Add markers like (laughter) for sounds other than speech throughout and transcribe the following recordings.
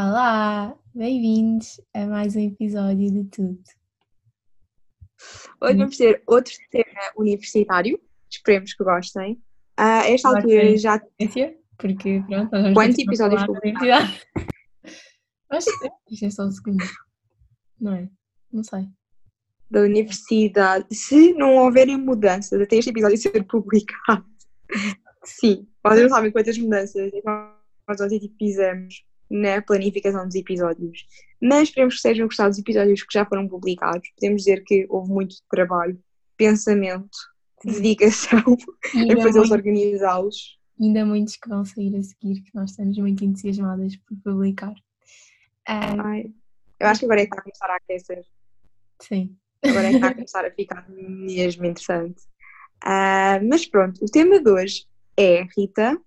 Olá, bem-vindos a mais um episódio de Tudo. Hoje vamos ter outro tema universitário, esperemos que gostem. Ah, a esta altura já. Porque, pronto, nós vamos Quantos episódios publicados? Acho que isto é só o segundo. Não é? Não sei. da universidade, se não houverem mudanças até este episódio ser publicado, (laughs) sim, vocês não sabem quantas mudanças é nós ontem fizemos na planificação dos episódios, mas esperemos que sejam gostados dos episódios que já foram publicados. Podemos dizer que houve muito trabalho, pensamento, dedicação (laughs) em fazê-los organizá-los. ainda muitos que vão sair a seguir, que nós estamos muito entusiasmadas por publicar. Ah, Ai, eu acho que agora é que está a começar a aquecer. sim. Agora é que está (laughs) a começar a ficar mesmo interessante. Ah, mas pronto, o tema de hoje é, Rita,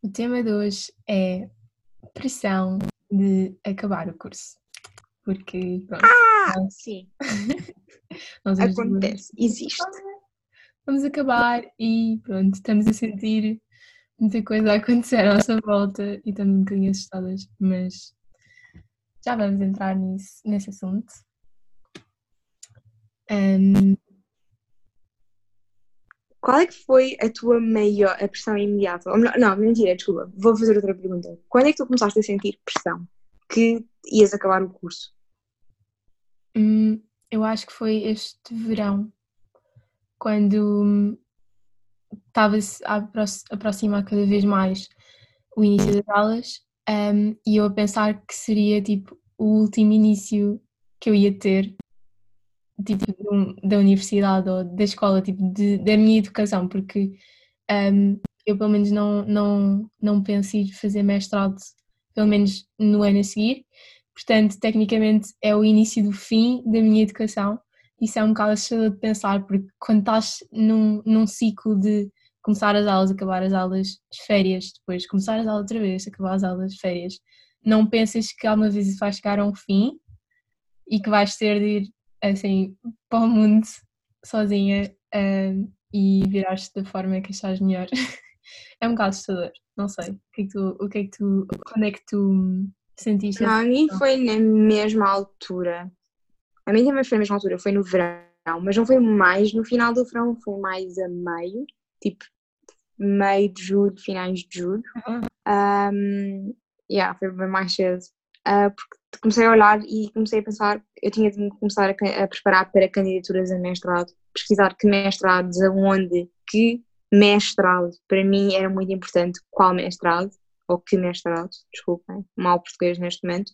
O tema de hoje é pressão de acabar o curso. Porque, pronto, ah, sim, (laughs) nós as duas acontece, existe. vamos acabar e pronto, estamos a sentir muita coisa a acontecer à nossa volta e estamos um bocadinho assustadas, mas já vamos entrar nisso, nesse assunto. Ahm, Qual é que foi a tua maior a pressão imediata? Melhor, não, mentira, desculpa, vou fazer outra pergunta. Quando é que tu começaste a sentir pressão? Que ias acabar o curso? hum, eu acho que foi este verão, quando hum, estava-se a apro- aproximar cada vez mais o início das aulas ahm, e eu a pensar que seria tipo o último início que eu ia ter tipo de um- da universidade ou da escola, tipo de, da minha educação, porque ahm, eu pelo menos não, não, não penso ir fazer mestrado, pelo menos no ano a seguir, portanto tecnicamente é o início do fim da minha educação, isso é um bocado assustador de pensar, porque quando estás num, num ciclo de começar as aulas, acabar as aulas, as férias, depois começar as aulas outra vez, acabar as aulas, férias, não pensas que alguma vez isso vai chegar a um fim e que vais ter de ir assim para o mundo sozinha ahm, e virar-te da forma que achas melhor. (laughs) é um bocado assustador, não sei. O que é que tu, o que é que tu quando é que tu sentiste? Não, a mim foi na mesma altura. A mim também foi na mesma altura, foi no verão, mas não foi mais no final do verão, foi mais a meio, tipo meio de julho, finais de julho. Ah, Um, yeah, foi bem mais cedo. Ah, porque comecei a olhar e comecei a pensar, eu tinha de me começar a, a preparar para candidaturas a mestrado, pesquisar que mestrados, aonde, que mestrado, para mim era muito importante qual mestrado, ou que mestrado, desculpem, mal português neste momento,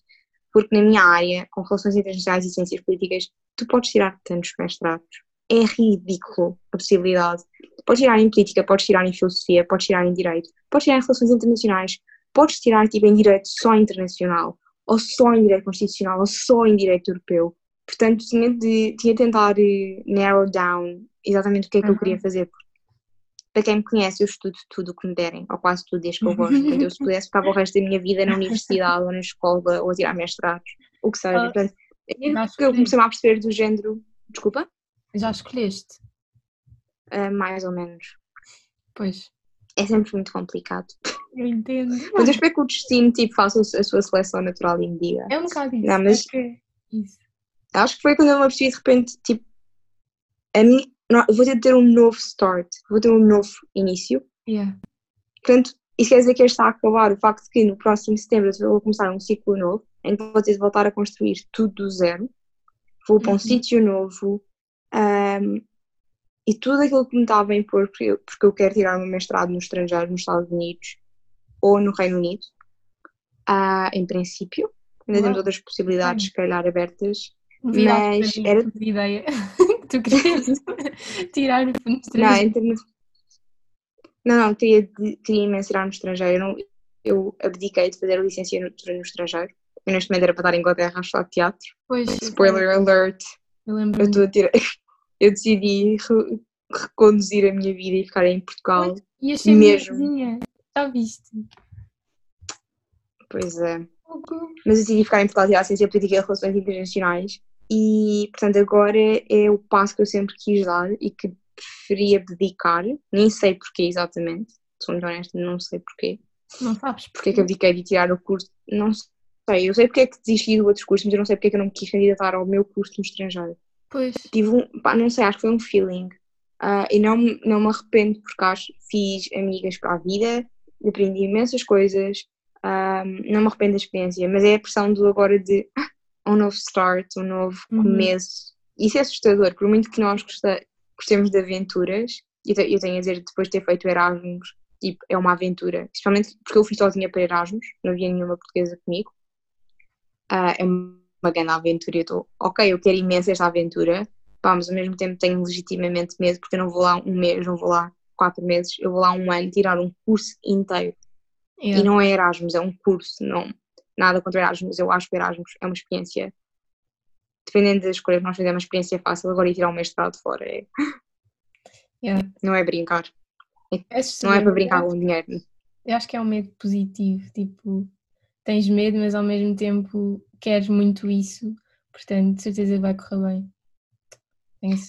porque na minha área, com relações internacionais e ciências políticas, tu podes tirar tantos mestrados. É ridículo a possibilidade. Podes tirar em política, podes tirar em filosofia, podes tirar em direito, podes tirar em relações internacionais, podes tirar tipo em direito só internacional, ou só em direito constitucional, ou só em direito europeu. Portanto, tinha de, tinha de tentar eh, narrow down exatamente o que é que eu Uhum. queria fazer. porque, Para quem me conhece, eu estudo tudo o que me derem, ou quase tudo desde que eu gosto. Portanto, eu se pudesse ficava o resto da minha vida na universidade, ou na escola, ou a tirar mestrados, o que seja. Portanto, eu mas eu comecei a perceber do género, desculpa, Já escolheste? Ah, mais ou menos. Pois. É sempre muito complicado. Eu entendo. Mas eu espero que o destino tipo, faça a sua seleção natural e me diga. É um bocado isso. Não, mas- acho que é isso. Acho que foi quando eu me apercebi de repente, tipo, a mim, não, vou ter de ter um novo start, vou ter um novo início. Yeah. Portanto, isso quer dizer que este está a acabar. O facto de que no próximo setembro eu vou começar um ciclo novo, que vou ter de voltar a construir tudo do zero, vou para um Uhum. sítio novo, ahm, e tudo aquilo que me estava a impor, porque eu, porque eu quero tirar o meu mestrado no estrangeiro, nos Estados Unidos ou no Reino Unido, ah, em princípio. Ainda temos outras possibilidades, se calhar, abertas. Viraste Mas mim era- a ideia que (laughs) tu querias (laughs) tirar o fundo de Não, não, não, queria, queria imenso tirar no estrangeiro. Eu, não- eu abdiquei de fazer a licenciatura no estrangeiro. Eu neste momento era para estar em Inglaterra a estudar teatro. Pois, Spoiler alert, Eu eu estou a tirar. Eu decidi re- reconduzir a minha vida e ficar em Portugal. E achei mesmo. Já viste? Pois é. Mas eu decidi ficar em Portugal a tirar Ciência Política e Relações Internacionais. E, portanto, agora é o passo que eu sempre quis dar e que preferia dedicar. Nem sei porquê exatamente. Sou muito honesta, não sei porquê. Não sabes Porque é que eu abdiquei de tirar o curso? Não sei, eu sei porque é que desisti do outro curso, mas eu não sei porque é que eu não me quis candidatar ao meu curso no estrangeiro. Pois. Tive um, pá, não sei, acho que foi um feeling. Uh, e não, não me arrependo porque acho fiz amigas para a vida, aprendi imensas coisas, um, não me arrependo da experiência, mas é a pressão do agora de um novo start, um novo uhum. começo. Isso é assustador, por muito que nós gostemos de aventuras, e eu tenho a dizer, depois de ter feito Erasmus, tipo, é uma aventura, especialmente porque eu fui sozinha para Erasmus, não havia nenhuma portuguesa comigo. Uh, é uma grande aventura. Eu estou, ok, eu quero imenso esta aventura, pá, mas ao mesmo tempo tenho legitimamente medo porque eu não vou lá um mês, não vou lá quatro meses, eu vou lá um ano tirar um curso inteiro. Yeah. E não é Erasmus, é um curso, não, nada contra Erasmus, eu acho que Erasmus é uma experiência, dependendo das escolhas que nós fazemos, é uma experiência fácil, agora ir tirar um mestrado fora é... (laughs) Yeah. Não é brincar. É, não é para brincar com dinheiro. Eu acho que é um medo positivo, tipo, tens medo, mas ao mesmo tempo queres muito isso, portanto, de certeza vai correr bem.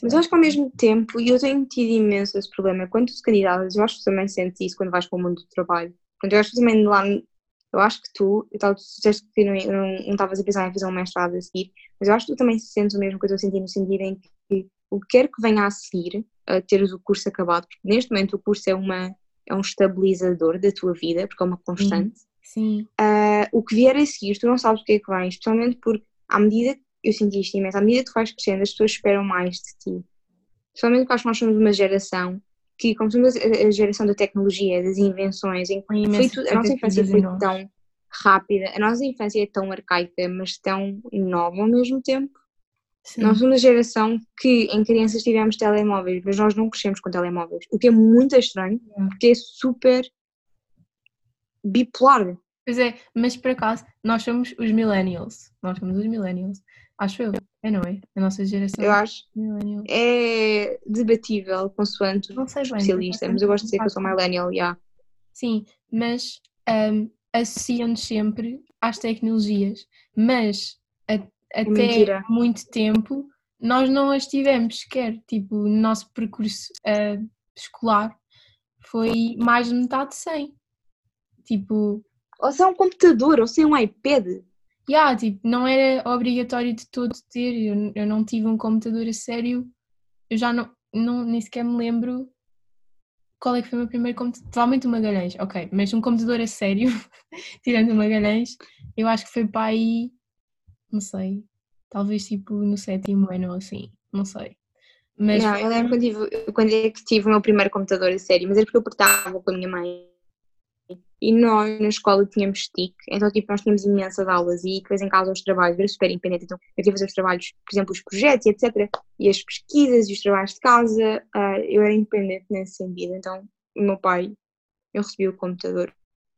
Mas acho que ao mesmo tempo, e eu tenho tido imenso esse problema, quando tu te candidatas, eu acho que também sentes isso quando vais para o mundo do trabalho. Portanto, eu acho que também lá, eu acho que tu, eu tal, tu disseste que não, estavas a pensar em fazer um mestrado a seguir, mas eu acho que tu também sentes o mesmo que eu estou a sentir no sentido em que o que quer que venha a seguir, a teres o curso acabado, porque neste momento o curso é, uma, é um estabilizador da tua vida, porque é uma constante. Sim. Uh, o que vier a seguir, tu não sabes o que é que vem, especialmente porque à medida que eu senti isto imenso, à medida que tu vais crescendo, as pessoas esperam mais de ti. Especialmente porque nós somos uma geração que, como somos a geração da tecnologia, das invenções, em que foi tudo, a nossa infância foi tão rápida, a nossa infância é tão arcaica, mas tão nova ao mesmo tempo. Sim. Nós somos uma geração que em crianças tivemos telemóveis, mas nós não crescemos com telemóveis, o que é muito estranho, porque é super bipolar. Pois é, mas por acaso, nós somos os millennials. Nós somos os millennials. Acho eu. É, não é? A nossa geração. Eu acho. Millennial. É debatível, consoante o especialista, mas eu gosto de dizer que eu sou millennial, já. Yeah. Sim, mas um, associam-nos sempre às tecnologias. Mas a, até Mentira. muito tempo nós não as tivemos sequer. Tipo, o nosso percurso uh, escolar foi mais de metade sem. Tipo. Ou se é um computador, ou se é um iPad. Yeah, tipo, não era obrigatório de todo ter, eu, eu não tive um computador a sério, eu já não, não nem sequer me lembro qual é que foi o meu primeiro computador, provavelmente o Magalhães, ok, mas um computador a sério, (laughs) tirando o Magalhães, eu acho que foi para aí, não sei, talvez tipo no sétimo ano ou assim, não sei. Mas não, eu lembro quando, tive, quando é que tive o meu primeiro computador a sério, mas era porque eu portava com a minha mãe e nós na escola tínhamos TIC, então tipo, nós tínhamos imensas aulas e depois em casa os trabalhos, era super independente, então eu tive a fazer os trabalhos, por exemplo, os projetos e etc. E as pesquisas e os trabalhos de casa, uh, eu era independente nesse sentido, então o meu pai, eu recebi o computador.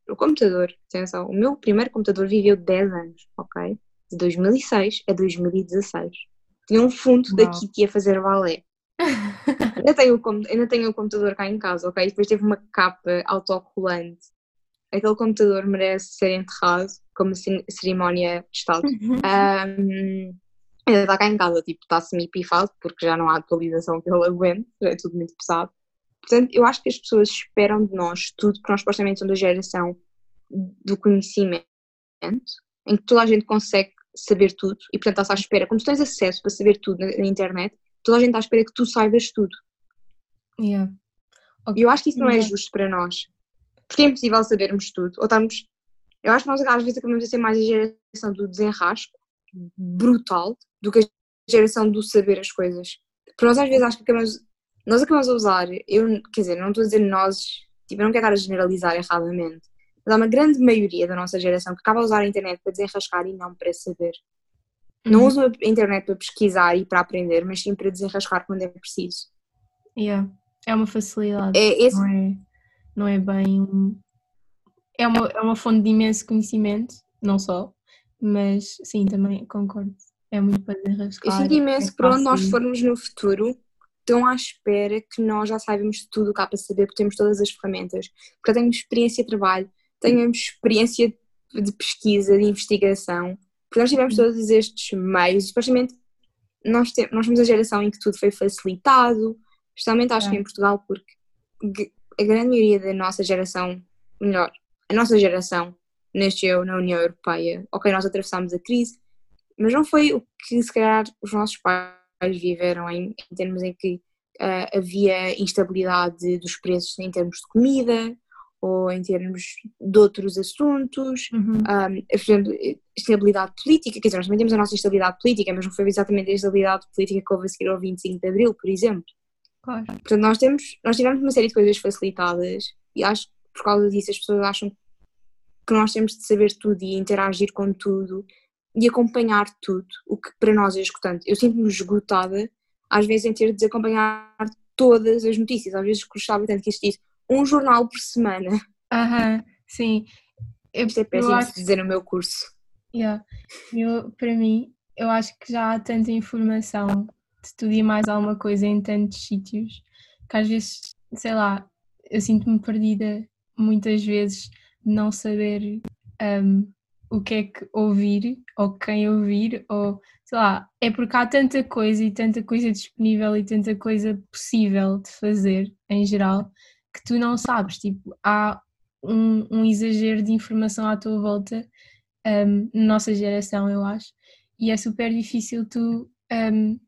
O computador, atenção, o meu primeiro computador viveu 10 anos, ok? De 2006 a 2016. Tinha um fundo daqui que ia fazer balé. (laughs) ainda, tenho o, ainda tenho o computador cá em casa, ok? Depois teve uma capa autocolante aquele computador merece ser enterrado como cerimónia de Estado. Um, uhum. ainda está cá em casa, tipo, está semi-pifado, porque já não há atualização que ele aguente, é tudo muito pesado. Portanto, eu acho que as pessoas esperam de nós tudo, porque nós supostamente somos da geração do conhecimento, em que toda a gente consegue saber tudo, e portanto está-se à espera, como tu tens acesso para saber tudo na, na, internet, toda a gente está à espera que tu saibas tudo. Yeah. Okay. Eu acho que isso não é justo para nós porque é impossível sabermos tudo. Ou estamos. Eu acho que nós às vezes acabamos a ser mais a geração do desenrasco brutal do que a geração do saber as coisas. Porque nós às vezes acho que acabamos. Nós acabamos a usar, eu, quer dizer, não estou a dizer nós, tipo, eu não quero estar a generalizar erradamente, mas há uma grande maioria da nossa geração que acaba a usar a internet para desenrascar e não para saber. Uhum. Não usa a internet para pesquisar e para aprender, mas sim para desenrascar quando é preciso. Yeah. É uma facilidade. É, esse, é? Não é bem. É uma, é uma fonte de imenso conhecimento, não só, mas sim, também concordo. É muito para desenrascar. Eu sinto imenso é para onde nós formos no futuro, estão à espera que nós já saibamos tudo o que há para saber, porque temos todas as ferramentas. Porque eu tenho experiência de trabalho, tenho experiência de pesquisa, de investigação, porque nós tivemos todos estes meios, especialmente nós, temos, nós somos a geração em que tudo foi facilitado, especialmente acho é. que em Portugal, porque a grande maioria da nossa geração, melhor, a nossa geração nasceu na União Europeia. Ok, nós atravessámos a crise, mas não foi o que se calhar os nossos pais viveram em, em termos em que uh, havia instabilidade dos preços em termos de comida ou em termos de outros assuntos, Uhum. um, estabilidade política, quer dizer, nós também temos a nossa instabilidade política, mas não foi exatamente a estabilidade política que houve a seguir ao 25 de Abril, por exemplo. Claro. Portanto, nós temos, nós tivemos uma série de coisas facilitadas e acho que por causa disso as pessoas acham que nós temos de saber tudo e interagir com tudo e acompanhar tudo, o que para nós é esgotante. Eu sinto-me esgotada às vezes em ter de desacompanhar todas as notícias, às vezes gostava tanto que existisse um jornal por semana. Aham, sim. Eu, Isto é péssimo acho dizer no meu curso. Yeah. Eu, para mim, eu acho que já há tanta informação de tudo e mais alguma coisa em tantos sítios que às vezes, sei lá, eu sinto-me perdida muitas vezes de não saber um, o que é que ouvir ou quem ouvir ou sei lá, é porque há tanta coisa e tanta coisa disponível e tanta coisa possível de fazer em geral que tu não sabes, tipo, há um, um exagero de informação à tua volta um, nossa geração, eu acho, e é super difícil tu um,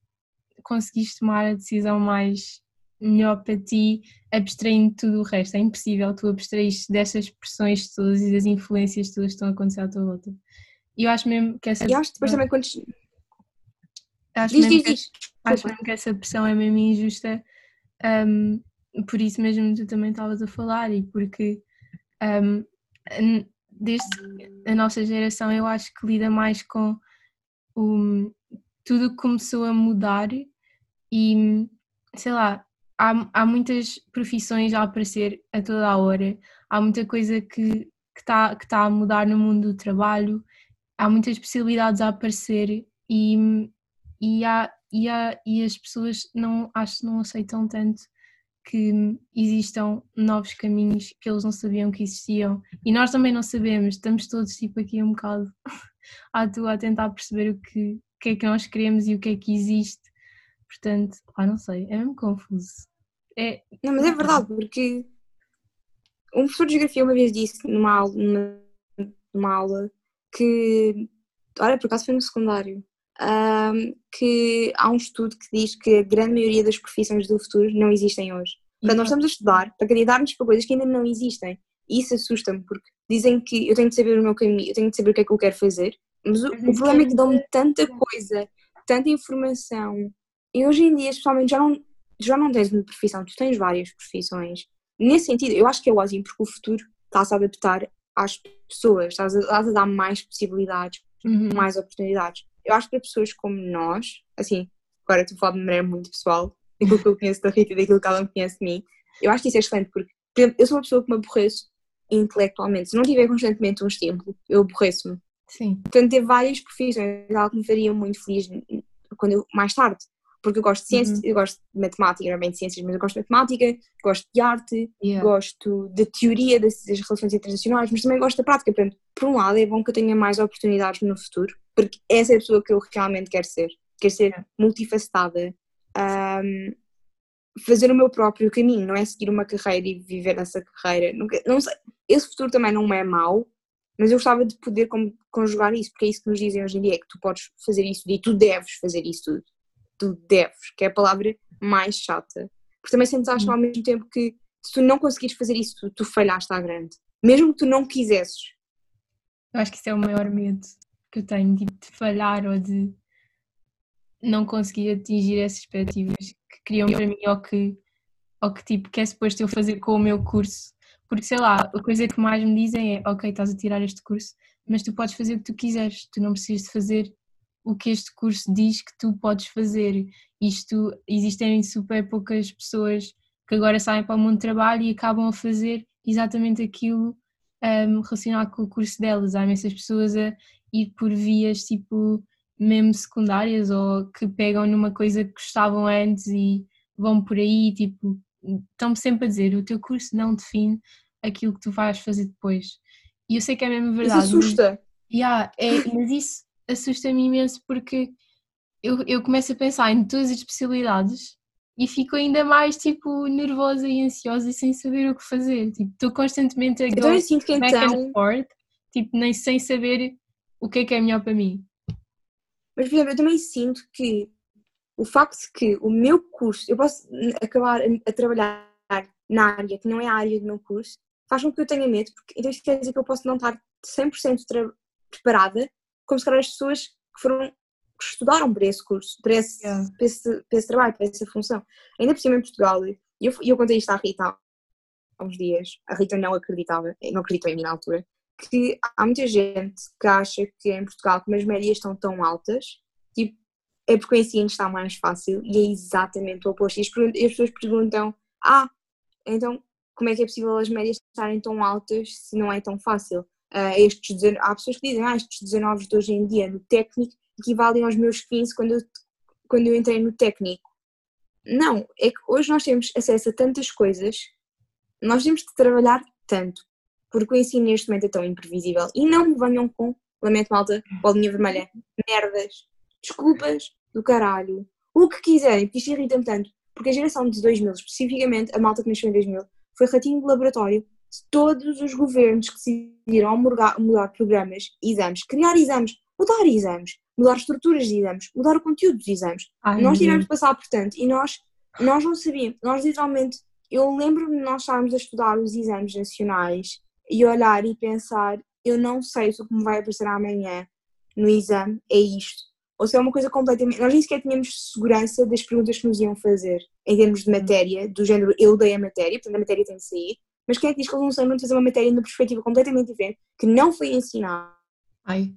conseguires tomar a decisão mais melhor para ti, abstraindo tudo o resto. É impossível tu abstrair dessas pressões todas e das influências todas que estão a acontecer à tua volta. E eu acho mesmo que essa E acho que depois também quando. acho Diz, mesmo diz, que- diz. acho Desculpa. mesmo que essa pressão é mesmo injusta, um, por isso mesmo tu também estavas a falar e porque um, desde a nossa geração eu acho que lida mais com o, tudo que começou a mudar e sei lá, há, há muitas profissões a aparecer a toda a hora, há muita coisa que está que tá a mudar no mundo do trabalho, há muitas possibilidades a aparecer e, e, há, e, há, e as pessoas não acho não aceitam tanto que existam novos caminhos que eles não sabiam que existiam. E nós também não sabemos, estamos todos tipo aqui um bocado (laughs) à toa a tentar perceber o que, o que é que nós queremos e o que é que existe portanto, ah, não sei, é mesmo confuso. É, Não, mas é verdade, porque um professor de geografia uma vez disse numa aula, numa, aula que, olha, por acaso foi no secundário, ahm, que há um estudo que diz que a grande maioria das profissões do futuro não existem hoje. Portanto, nós estamos a estudar para candidatar-nos para coisas que ainda não existem. E isso assusta-me, porque dizem que eu tenho de saber o meu caminho, eu tenho de saber o que é que eu quero fazer, mas o, o isso problema é que dão-me tanta coisa, tanta informação, e hoje em dia, especialmente, já não, já não tens uma profissão, tu tens várias profissões. Nesse sentido, eu acho que é ótimo, porque o futuro está-se a adaptar às pessoas, estás a, estás a dar mais possibilidades, Uhum. mais oportunidades. Eu acho que para pessoas como nós, assim, agora estou a falar de maneira muito pessoal, daquilo que eu conheço da Rita e daquilo que ela me conhece de mim, eu acho que isso é excelente, porque, por exemplo, eu sou uma pessoa que me aborreço intelectualmente. Se não tiver constantemente um estímulo, eu aborreço-me. sim, Portanto, ter várias profissões é algo que me faria muito feliz quando eu, mais tarde. Porque eu gosto de ciências, Uhum. eu gosto de matemática, não é bem de ciências, mas eu gosto de matemática, gosto de arte, yeah. gosto de teoria das, das relações internacionais, mas também gosto da prática. Portanto, por um lado, é bom que eu tenha mais oportunidades no futuro, porque essa é a pessoa que eu realmente quero ser. Quero ser multifacetada, ahm, fazer o meu próprio caminho, não é seguir uma carreira e viver essa carreira. Nunca- não sei, esse futuro também não é mau, mas eu gostava de poder con- conjugar isso, porque é isso que nos dizem hoje em dia, é que tu podes fazer isso e tu deves fazer isso tudo. Tu deves, que é a palavra mais chata. Porque também sentes acho ao mesmo tempo que se tu não conseguires fazer isso, tu, tu falhaste à grande. Mesmo que tu não quisesses. Eu acho que isso é o maior medo que eu tenho, tipo, de falhar ou de não conseguir atingir essas expectativas que criam para mim ou que, ou que tipo, que é suposto eu fazer com o meu curso. Porque sei lá, a coisa que mais me dizem é, ok, estás a tirar este curso, mas tu podes fazer o que tu quiseres, tu não precisas de fazer o que este curso diz que tu podes fazer. Isto, existem super poucas pessoas que agora saem para o mundo do trabalho e acabam a fazer exatamente aquilo um, relacionado com o curso delas. Há imensas pessoas a ir por vias tipo mesmo secundárias ou que pegam numa coisa que gostavam antes e vão por aí, tipo, estão-me sempre a dizer, o teu curso não define aquilo que tu vais fazer depois. E eu sei que é mesmo Isso verdade. mas- assusta. Yeah, é, mas isso assusta-me imenso porque eu, eu começo a pensar em todas as possibilidades e fico ainda mais tipo nervosa e ansiosa e sem saber o que fazer. Tipo, estou constantemente a Eu go sinto que back and então. forth, tipo, nem sem saber o que é que é melhor para mim. Mas, por exemplo, eu também sinto que o facto de que o meu curso, eu posso acabar a, a trabalhar na área que não é a área do meu curso, faz com que eu tenha medo, porque então isso quer dizer que eu posso não estar 100% preparada, como se calhar as pessoas que foram que estudaram para esse curso, para esse, yeah. para, esse, para esse trabalho, para essa função. Ainda por cima em Portugal, e eu, eu contei isto à Rita há uns dias, a Rita não acreditava, não acreditou em mim na altura, que há muita gente que acha que em Portugal, como as médias estão tão altas, tipo, é porque o ensino está mais fácil e é exatamente o oposto. E as, as pessoas perguntam: ah, então como é que é possível as médias estarem tão altas se não é tão fácil? Uh, estes, há pessoas que dizem: ah, estes 19 de hoje em dia no técnico equivalem aos meus 15 quando eu, quando eu entrei no técnico. Não, é que hoje nós temos acesso a tantas coisas, nós temos de trabalhar tanto, porque o ensino neste momento é tão imprevisível. E não me venham com, lamento malta, bolinha vermelha, merdas, desculpas do caralho, o que quiserem, porque isto irrita-me tanto, porque a geração de 2000, especificamente a malta que nasceu em 2000, foi ratinho de laboratório todos os governos que decidiram mudar, mudar programas, exames, criar exames, mudar exames, mudar estruturas de exames, mudar o conteúdo dos exames. Ai, nós tivemos de passar, portanto, e nós, nós não sabíamos, nós literalmente, eu lembro-me de nós estarmos a estudar os exames nacionais e olhar e pensar, eu não sei se o que me vai aparecer amanhã no exame é isto. Ou se é uma coisa completamente. Nós nem sequer tínhamos segurança das perguntas que nos iam fazer, em termos de matéria, do género eu dei a matéria, portanto a matéria tem que sair, mas quem é que diz que eles não sabem fazer uma matéria numa perspectiva completamente diferente, que não foi ensinada? Ai.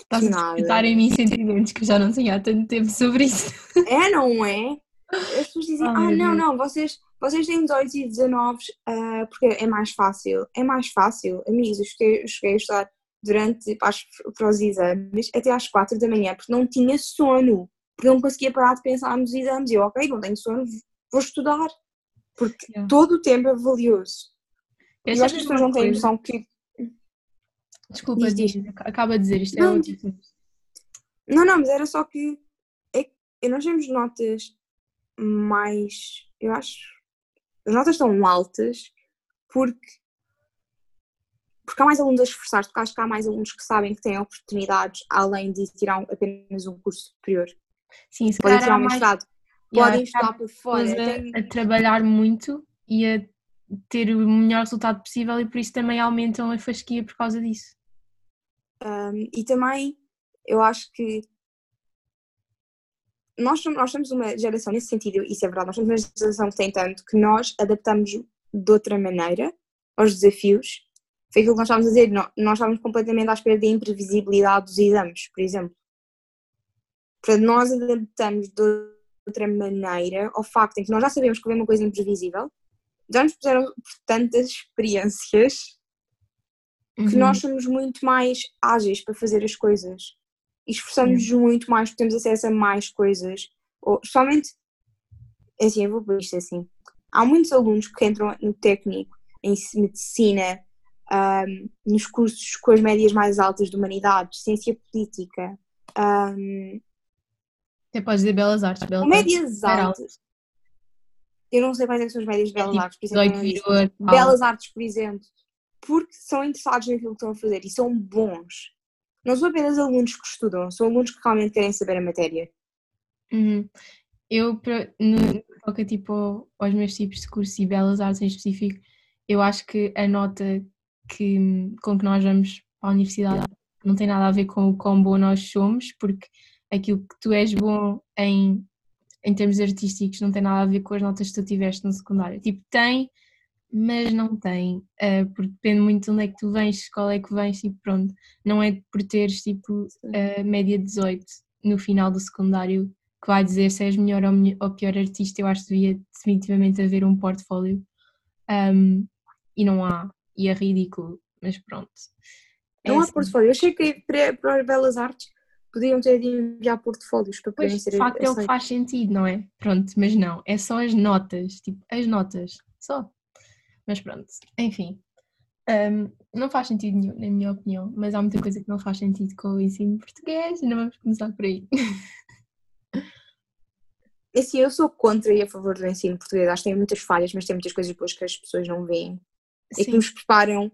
Estás a disputar em mim sentimentos que já não tinha há tanto tempo sobre isso. (laughs) É, não é? As pessoas dizem, Ai, ah, não, não, vocês, vocês têm 18 e 19 uh, porque é mais fácil. É mais fácil, amigos, eu cheguei, eu cheguei a estudar durante para, para os exames até às 4 da manhã porque não tinha sono, porque não conseguia parar de pensar nos exames. Eu, ok, não tenho sono, vou estudar, porque yeah. todo o tempo é valioso. Eu, eu acho que as pessoas não têm noção que Desculpa, diz, diz. acaba de dizer isto. É não, é não, não, mas era só que é, nós temos notas mais. Eu acho. As notas estão altas porque. Porque há mais alunos a esforçar-se, porque acho que há mais alunos que sabem que têm oportunidades além de tirar apenas um curso superior. Sim, se podem tirar um mestrado, mais... podem estudar por fora. A, a trabalhar muito e a ter o melhor resultado possível e por isso também aumentam a fasquia por causa disso. Um, e também eu acho que nós, nós somos uma geração, nesse sentido, isso é verdade, nós somos uma geração que tem tanto que nós adaptamos de outra maneira aos desafios. Foi aquilo que nós estávamos a dizer, nós, nós estávamos completamente à espera da imprevisibilidade dos exames, por exemplo. Portanto, nós adaptamos de outra maneira ao facto em que nós já sabemos que vem uma coisa imprevisível, já nos puseram por tantas experiências que uhum. nós somos muito mais ágeis para fazer as coisas e esforçamos-nos uhum. muito mais porque temos acesso a mais coisas. Ou, somente, é assim, eu vou por isto assim. Há muitos alunos que entram no técnico, em medicina, um, nos cursos com as médias mais altas de humanidades, ciência política. Um, Até podes dizer belas artes. Belas médias artes. altas. Eu não sei quais é são as médias de é belas é, artes. Por exemplo, belas artes, por exemplo porque são interessados naquilo que estão a fazer e são bons. Não são apenas alunos que estudam, são alunos que realmente querem saber a matéria. Uhum. Eu, no toca tipo aos meus tipos de curso e belas artes em específico, eu acho que a nota que, com que nós vamos para a universidade não tem nada a ver com o quão bom nós somos, porque aquilo que tu és bom em, em termos artísticos não tem nada a ver com as notas que tu tiveste no secundário. Tipo, tem, mas não tem, uh, porque depende muito de onde é que tu vens, escola é que vens e pronto. Não é por teres tipo a uh, média 18 no final do secundário que vai dizer se és melhor ou, ou pior artista. Eu acho que devia definitivamente haver um portfólio um, e não há, e é ridículo, mas pronto. É não há assim. portfólio. Eu achei que para, para as belas artes podiam ter de enviar portfólios para poderem ser. De facto é o que faz sentido, não é? Pronto, mas não, é só as notas, tipo, as notas, só. Mas pronto, enfim. Um, não faz sentido nenhum, na minha opinião, mas há muita coisa que não faz sentido com o ensino português não vamos começar por aí. (laughs) É assim, eu sou contra e a favor do ensino português. Acho que tem muitas falhas, mas tem muitas coisas boas que as pessoas não veem. Sim. E que nos preparam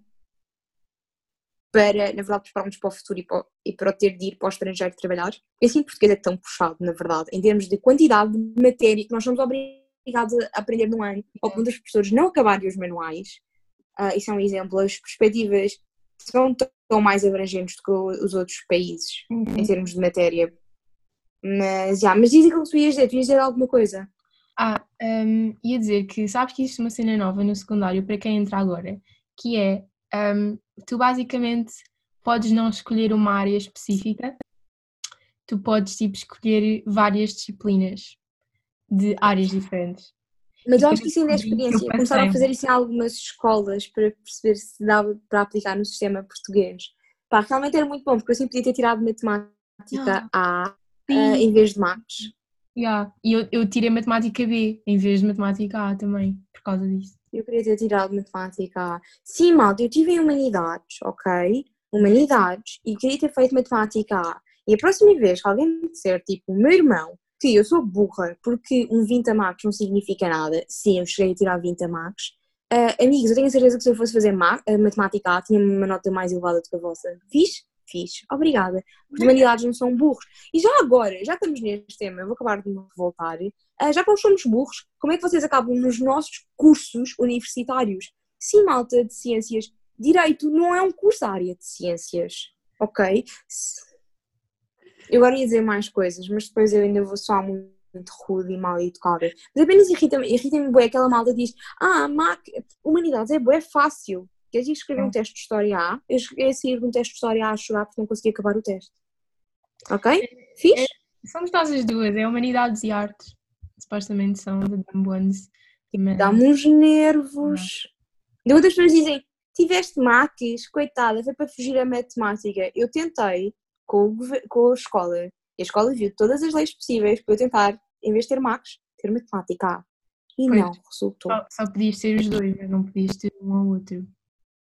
para, na verdade, prepararmos para o futuro e para, e para o ter de ir para o estrangeiro trabalhar. Porque assim, português é tão puxado, na verdade, em termos de quantidade de matéria que nós somos obrigados a aprender num ano, ao ponto dos professores não acabarem os manuais. Uh, isso é um exemplo. As perspectivas são tão mais abrangentes do que os outros países, uhum. em termos de matéria. Mas, já, mas dizem que tu ias dizer, tu ias dizer alguma coisa. Ah, um, ia dizer que sabes que é uma cena nova no secundário para quem entra agora, que é um, tu basicamente podes não escolher uma área específica, tu podes tipo escolher várias disciplinas de áreas diferentes. Mas eu acho que isso ainda é experiência. Começaram a fazer isso em algumas escolas para perceber se dava para aplicar no sistema português. Pá, realmente era muito bom, porque eu sempre podia ter tirado matemática ah, A uh, em vez de mates. Yeah. E eu, eu tirei matemática B em vez de matemática A também, por causa disso. Eu queria ter tirado matemática A. Sim, malta, eu tive em humanidades, ok? Humanidades, e queria ter feito matemática A. E a próxima vez que alguém me disser, tipo, o meu irmão, que eu sou burra porque um 20 a max não significa nada, sim, eu cheguei a tirar 20 a max. Uh, amigos, eu tenho a certeza que se eu fosse fazer ma matemática A, tinha uma nota mais elevada do que a vossa. Fiz? Fiz. Obrigada. As humanidades não são burros. E já agora, já estamos neste tema, eu vou acabar de me voltar. Uh, já que nós somos burros, como é que vocês acabam nos nossos cursos universitários? Sim, malta de ciências, direito não é um curso da área de ciências, ok? Eu agora ia dizer mais coisas, mas depois eu ainda vou soar muito rude e mal educada. Mas apenas irrita-me, irrita-me bué, aquela malta diz, ah, Mac, humanidades é bué fácil. Ir escrever um teste de História A? Eu cheguei a sair de um teste de História A a chorar porque não consegui acabar o teste. Ok? Fiz? É, somos nós as duas, é Humanidades e Artes. Supostamente são de dumb ones. Dá-me uns nervos. De outras pessoas dizem, tiveste mates, coitada, foi para fugir a matemática. Eu tentei com, o, com a escola. E a escola viu todas as leis possíveis para eu tentar, em vez de ter max, ter matemática. E pois, não, resultou. Só, só podias ter os dois, não podias ter um ou outro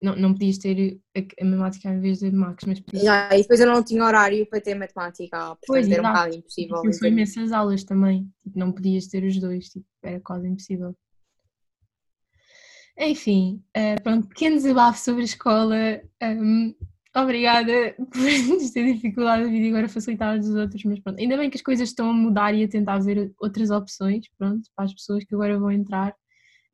não, não podias ter a, a matemática em vez de Max, mas podias... E depois eu não tinha horário para ter matemática, portanto pois, era um bocado impossível. Eu fui imensas aulas também, tipo, não podias ter os dois, tipo, era quase impossível. Enfim, uh, pronto, pequeno desabafo sobre a escola. Um, obrigada (laughs) por ter dificuldade a vida e agora facilitar os outros, mas pronto, ainda bem que as coisas estão a mudar e a tentar ver outras opções, pronto, para as pessoas que agora vão entrar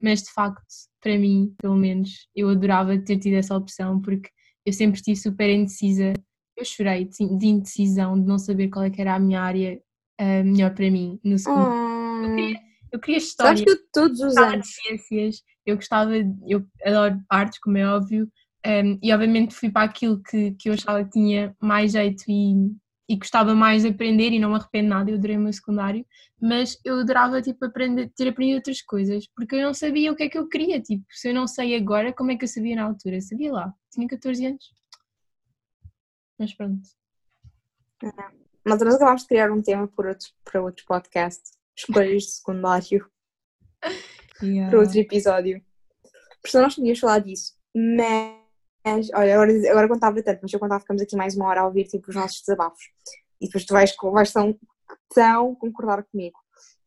mas de facto, para mim, pelo menos, eu adorava ter tido essa opção porque eu sempre estive super indecisa. Eu chorei de indecisão de não saber qual é que era a minha área uh, melhor para mim no segundo. Oh. Eu, queria, eu queria história. Sabes que eu todos os anos. ciências, eu gostava, eu adoro artes, como é óbvio, um, e obviamente fui para aquilo que, que eu achava que tinha mais jeito e e gostava mais de aprender e não me arrependo nada, eu adorei o meu secundário, mas eu adorava tipo, aprender, ter aprendido outras coisas, porque eu não sabia o que é que eu queria, tipo, se eu não sei agora, como é que eu sabia na altura? sabia lá, tinha 14 anos. Mas pronto. Mas nós acabámos de criar um tema para outro, para outro podcast, escolhas de secundário, (laughs) yeah. para outro episódio. Porque nós podíamos falar disso, mas olha, agora, agora contava tanto, mas eu contava ficamos aqui mais uma hora a ouvir tipo, os nossos desabafos. E depois tu vais, vais tão, tão concordar comigo.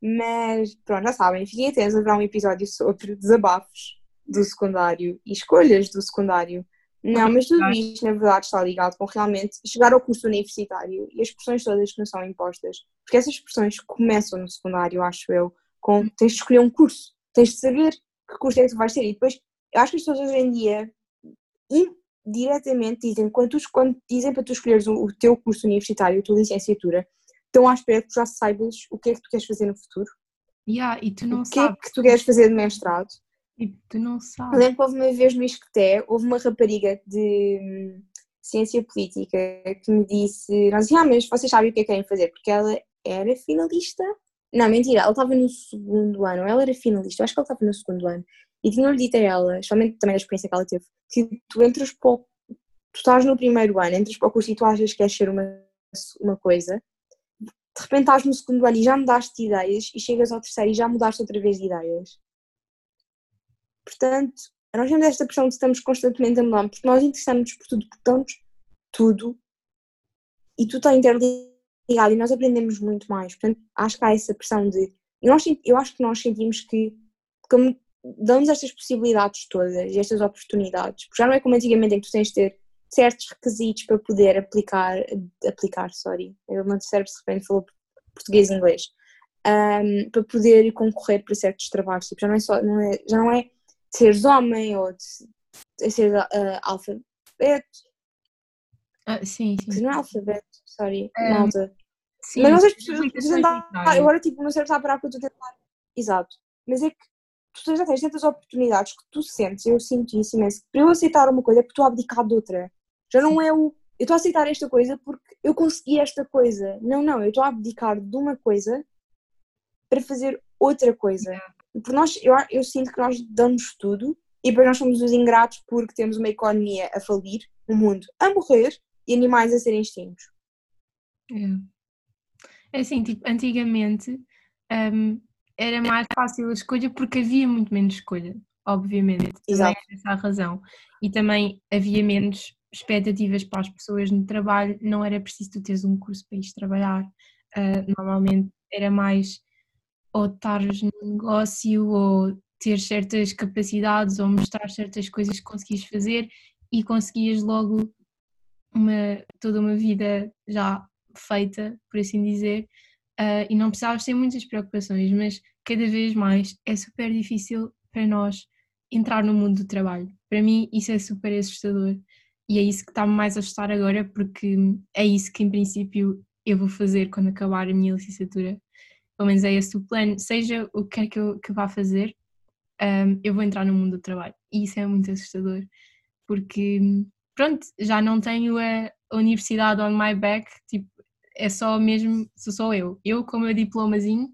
Mas pronto, já sabem, fiquem atentos, haverá um episódio sobre desabafos do secundário e escolhas do secundário. Não, mas tudo isto na verdade está ligado com realmente chegar ao curso universitário e as pressões todas que nos são impostas. Porque essas pressões começam no secundário, acho eu, com tens de escolher um curso, tens de saber que curso é que tu vais ter. E depois, eu acho que as pessoas hoje em dia indiretamente dizem, quando, tu, quando dizem para tu escolheres o, o, teu curso universitário, a tua licenciatura, estão à espera que tu já saibas o que é que tu queres fazer no futuro. Yeah, e tu não o que sabes. é que tu queres fazer de mestrado. E tu não sabes. Lembro que houve uma vez no Isqueté, houve uma rapariga de hum, ciência política que me disse, nós disse, ah, mas vocês sabem o que é que querem fazer, porque ela era finalista. Não, mentira, ela estava no segundo ano, ela era finalista, eu acho que ela estava no segundo ano. E tinham-lhe dito a ela, somente também da experiência que ela teve, que tu entras para o, tu estás no primeiro ano, entras para o curso e tu achas que queres ser uma, uma coisa, de repente estás no segundo ano e já mudaste de ideias e chegas ao terceiro e já mudaste outra vez de ideias. Portanto, nós temos esta pressão de estamos constantemente a mudar, porque nós interessamos por tudo, portanto, tudo, e tudo está interligado e nós aprendemos muito mais. Portanto, acho que há essa pressão de. Eu, nós, eu acho que nós sentimos que, como dão-nos estas possibilidades todas, estas oportunidades, porque já não é como antigamente em que tu tens de ter certos requisitos para poder aplicar, aplicar, sorry, o meu cérebro de repente falou português e inglês, um, para poder concorrer para certos trabalhos. Tipo, já não é só, não é, já não é seres homem ou de, de ser uh, alfabeto. Ah, sim, sim. Não é alfabeto, sorry, Um, malta. Sim, Mas não sei se literárias. agora tipo, o meu cérebro está a parar para tu tentar. Exato. Mas é que tu já tens tantas oportunidades que tu sentes, eu sinto isso imenso, que para eu aceitar uma coisa é porque estou a abdicar de outra. Já não é o. Eu estou a aceitar esta coisa porque eu consegui esta coisa. Não, não, eu estou a abdicar de uma coisa para fazer outra coisa. Porque nós, eu, eu sinto que nós damos tudo e depois nós somos os ingratos porque temos uma economia a falir, um mundo a morrer e animais a serem extintos. É. Assim, tipo, antigamente hum, era mais fácil a escolha porque havia muito menos escolha, obviamente. Exato. essa a razão. E também havia menos expectativas para as pessoas no trabalho, não era preciso tu teres um curso para ir trabalhar. Ah, normalmente era mais ou estares no negócio ou ter certas capacidades ou mostrar certas coisas que conseguias fazer e conseguias logo uma, toda uma vida já feita, por assim dizer, ah, e não precisavas ter muitas preocupações, mas cada vez mais é super difícil para nós entrar no mundo do trabalho. Para mim, isso é super assustador e é isso que está-me mais a assustar agora, porque é isso que, em princípio, eu vou fazer quando acabar a minha licenciatura. Pelo menos é esse o plano, seja o que quer que eu que vá fazer, ah, eu vou entrar no mundo do trabalho e isso é muito assustador, porque pronto, já não tenho a universidade on my back, tipo, é só mesmo, sou só eu. Eu com o meu diplomazinho,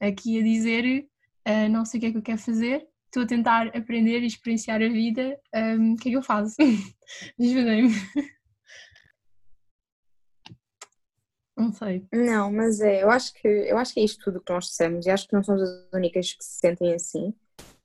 aqui a dizer, ah, não sei o que é que eu quero fazer, estou a tentar aprender e experienciar a vida, ahm, o que é que eu faço? (laughs) Ajudem-me. (laughs) Não sei. Não, mas é, eu acho que eu acho que é isto tudo que nós dissemos e acho que não somos as únicas que se sentem assim.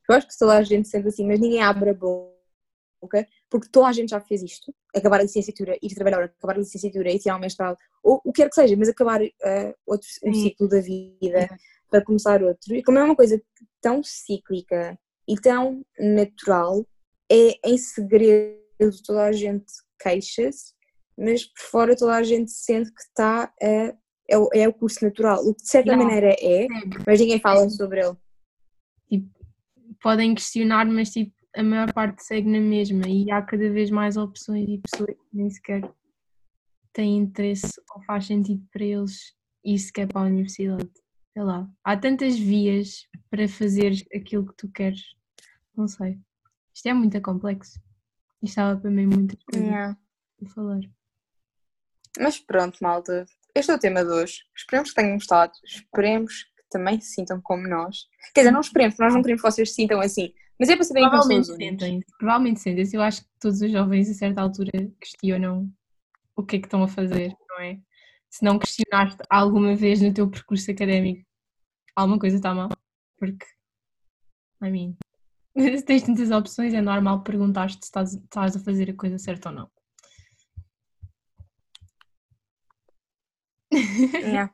Eu acho que toda a gente se sente assim, mas ninguém abre a boca, porque toda a gente já fez isto, acabar a licenciatura, ir trabalhar, acabar a licenciatura e tirar um mestrado, ou o que quer que seja, mas acabar eh, outro, um ciclo da vida para começar outro. E como é uma coisa tão cíclica e tão natural, é em segredo toda a gente queixa-se, mas por fora toda a gente sente que está a, é, o, é o curso natural, o que de certa Yeah. maneira é, mas ninguém fala sobre ele. Podem questionar, mas tipo, a maior parte segue na mesma e há cada vez mais opções e pessoas que nem sequer têm interesse ou faz sentido para eles ir sequer para a universidade. Sei lá. Há tantas vias para fazer aquilo que tu queres. Não sei. Isto é muito complexo. Isto estava para mim muitas coisas Yeah. a falar. Mas pronto, malta. Este é o tema de hoje. Esperemos que tenham gostado. Esperemos que também se sintam como nós. Quer dizer, não esperemos, nós não queremos que vocês se sintam assim. Mas é para não Provavelmente sentem-se. Provavelmente sentem-se. Eu acho que todos os jovens a certa altura questionam o que é que estão a fazer, não é? Se não questionaste alguma vez no teu percurso académico, alguma coisa está mal. Porque, I mean, (laughs) se tens tantas opções, é normal perguntar-te se estás, estás a fazer a coisa certa ou não. Yeah.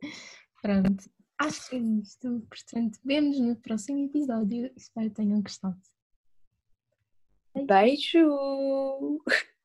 (laughs) Pronto. Acho que é isto. Portanto, vemos no próximo episódio. Espero que tenham gostado. Beijo! (laughs)